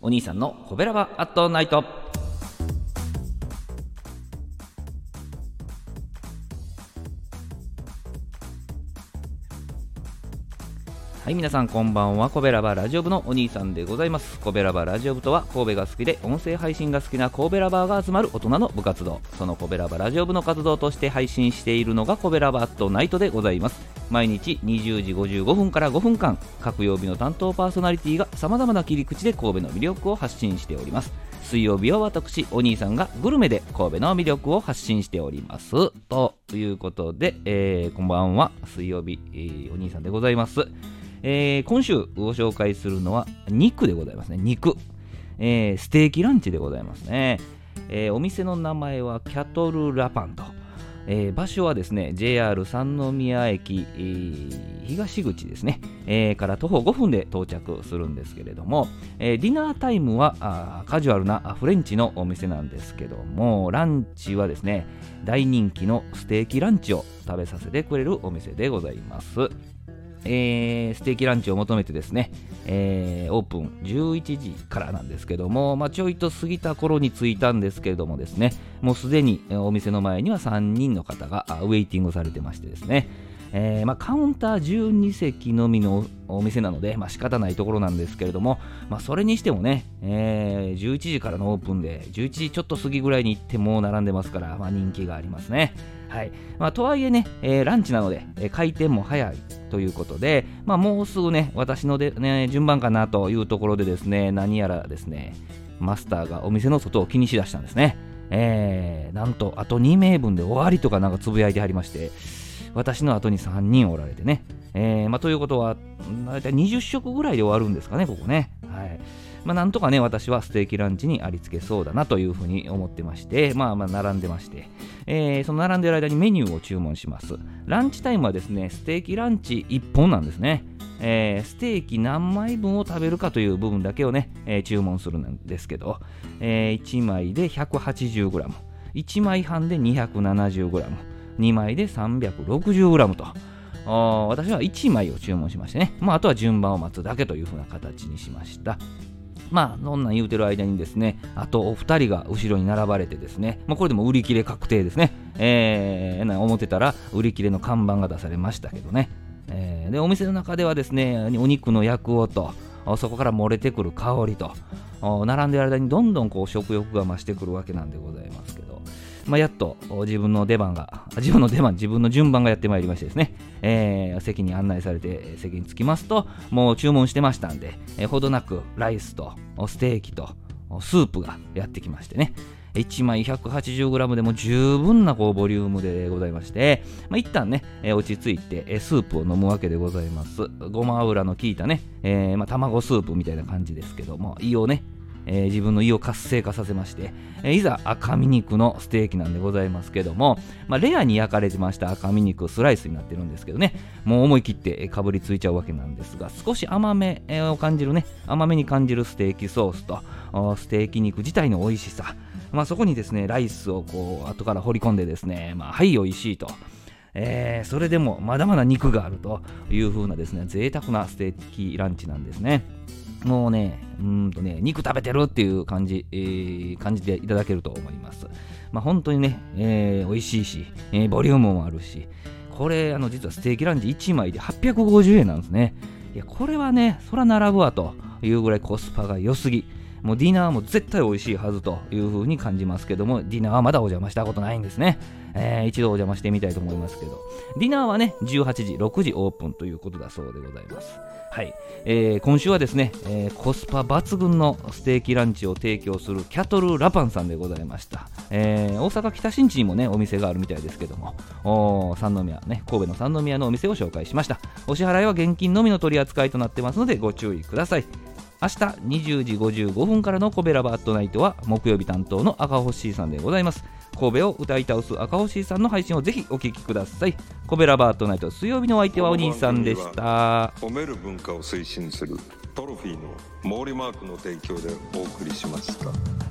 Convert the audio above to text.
お兄さんのコベラバアットナイト。はい皆さんこんばんは。コベラバラジオ部のお兄さんでございます。コベラバラジオ部とは神戸が好きで音声配信が好きな神戸ラバーが集まる大人の部活動。そのコベラバラジオ部の活動として配信しているのがコベラバットナイトでございます。毎日20時55分から5分間各曜日の担当パーソナリティがさまざまな切り口で神戸の魅力を発信しております。水曜日は私お兄さんがグルメで神戸の魅力を発信しております。ということで、えー、こんばんは。水曜日、えー、お兄さんでございます。えー、今週ご紹介するのは肉でございますね。肉、えー、ステーキランチでございますね、えー、お店の名前はキャトルラパンと、えー、場所はですね JR 三宮駅、えー、東口ですね、えー、から徒歩5分で到着するんですけれども、え、ディナータイムはカジュアルなフレンチのお店なんですけどもランチはですね大人気のステーキランチを食べさせてくれるお店でございます。えー、ステーキランチを求めてですね、えー、オープン11時からなんですけども、まあ、ちょいと過ぎた頃に着いたんですけれどもですね、もうすでにお店の前には3人の方がウェイティングされてましてですね、えー、まあ、カウンター12席のみのお店なので、まあ、仕方ないところなんですけれども、まあ、それにしてもね、えー、11時からのオープンで、11時ちょっと過ぎぐらいに行っても並んでますから、まあ、人気がありますね。はいまあ、とはいえね、えー、ランチなので、えー、開店も早いということで、まあ、もうすぐね、私ので、ね、順番かなというところでですね、何やらですね、マスターがお店の外を気にしだしたんですね。えー、なんと、あと2名分で終わりとかなんかつぶやいてはりまして、私の後に3人おられてね、えーまあ、ということは、大体20食ぐらいで終わるんですかね、ここね。はいまあ、なんとかね、私はステーキランチにありつけそうだなというふうに思ってまして、まあまあ並んでまして、えー、その並んでる間にメニューを注文します。ランチタイムはですね、ステーキランチ1本なんですね。えー、ステーキ何枚分を食べるかという部分だけをね、えー、注文するんですけど、えー、1枚で 180g、1枚半で 270g、2枚で 360g と。私は1枚を注文しましてね、まあ、あとは順番を待つだけというふうな形にしました。まあ、そんなん言うてる間にですね、あとお二人が後ろに並ばれてですね、まあ、これでも売り切れ確定ですね。えー、思ってたら売り切れの看板が出されましたけどね。えー、で、お店の中ではですね、お肉の焼く音、そこから漏れてくる香りと、並んでる間にどんどんこう食欲が増してくるわけなんでございます、まあ、やっと自分の出番が、自分の出番、自分の順番がやってまいりましてですね、えー、席に案内されて席に着きますと、もう注文してましたんで、えー、ほどなくライスとステーキとスープがやってきましてね、1枚 180g でも十分なこうボリュームでございまして、まあ、一旦ね、えー、落ち着いて、えー、スープを飲むわけでございます。ごま油の効いたね、えーまあ、卵スープみたいな感じですけども、胃をね、えー、自分の胃を活性化させまして、えー、いざ赤身肉のステーキなんでございますけども、まあ、レアに焼かれてました赤身肉スライスになってるんですけどねもう思い切ってかぶりついちゃうわけなんですが少し甘めを感じるね甘めに感じるステーキソースとステーキ肉自体の美味しさ、まあ、そこにですねライスをこう後から掘り込んでですね、まあ、はい美味しいと。えー、それでもまだまだ肉があるという風なですね贅沢なステーキランチなんですね。もうね、うんとね、肉食べてるっていう感じ、えー、感じていただけると思います。まあ、本当にね、えー、美味しいし、えー、ボリュームもあるし、これ、あの、実はステーキランチ1枚で850円なんですね。いや、これはね、そら並ぶわというぐらいコスパが良すぎ。もうディナーも絶対美味しいはずという風に感じますけども、ディナーはまだお邪魔したことないんですね。えー、一度お邪魔してみたいと思いますけど、ディナーはね、18時、6時オープンということだそうでございます。はい、えー、今週はですね、えー、コスパ抜群のステーキランチを提供するキャトルラパンさんでございました、えー、大阪北新地にもねお店があるみたいですけども。お三宮ね神戸の三宮のお店を紹介しました。お支払いは現金のみの取り扱いとなってますのでご注意ください。明日20時55分からのコベラバットナイトは木曜日担当の赤星さんでございます。神戸を歌い倒す赤星さんの配信をぜひお聞きください。コベラバートナイト水曜日のお相手はお兄さんでした。褒める文化を推進するトロフィーの毛利マークの提供でお送りしました。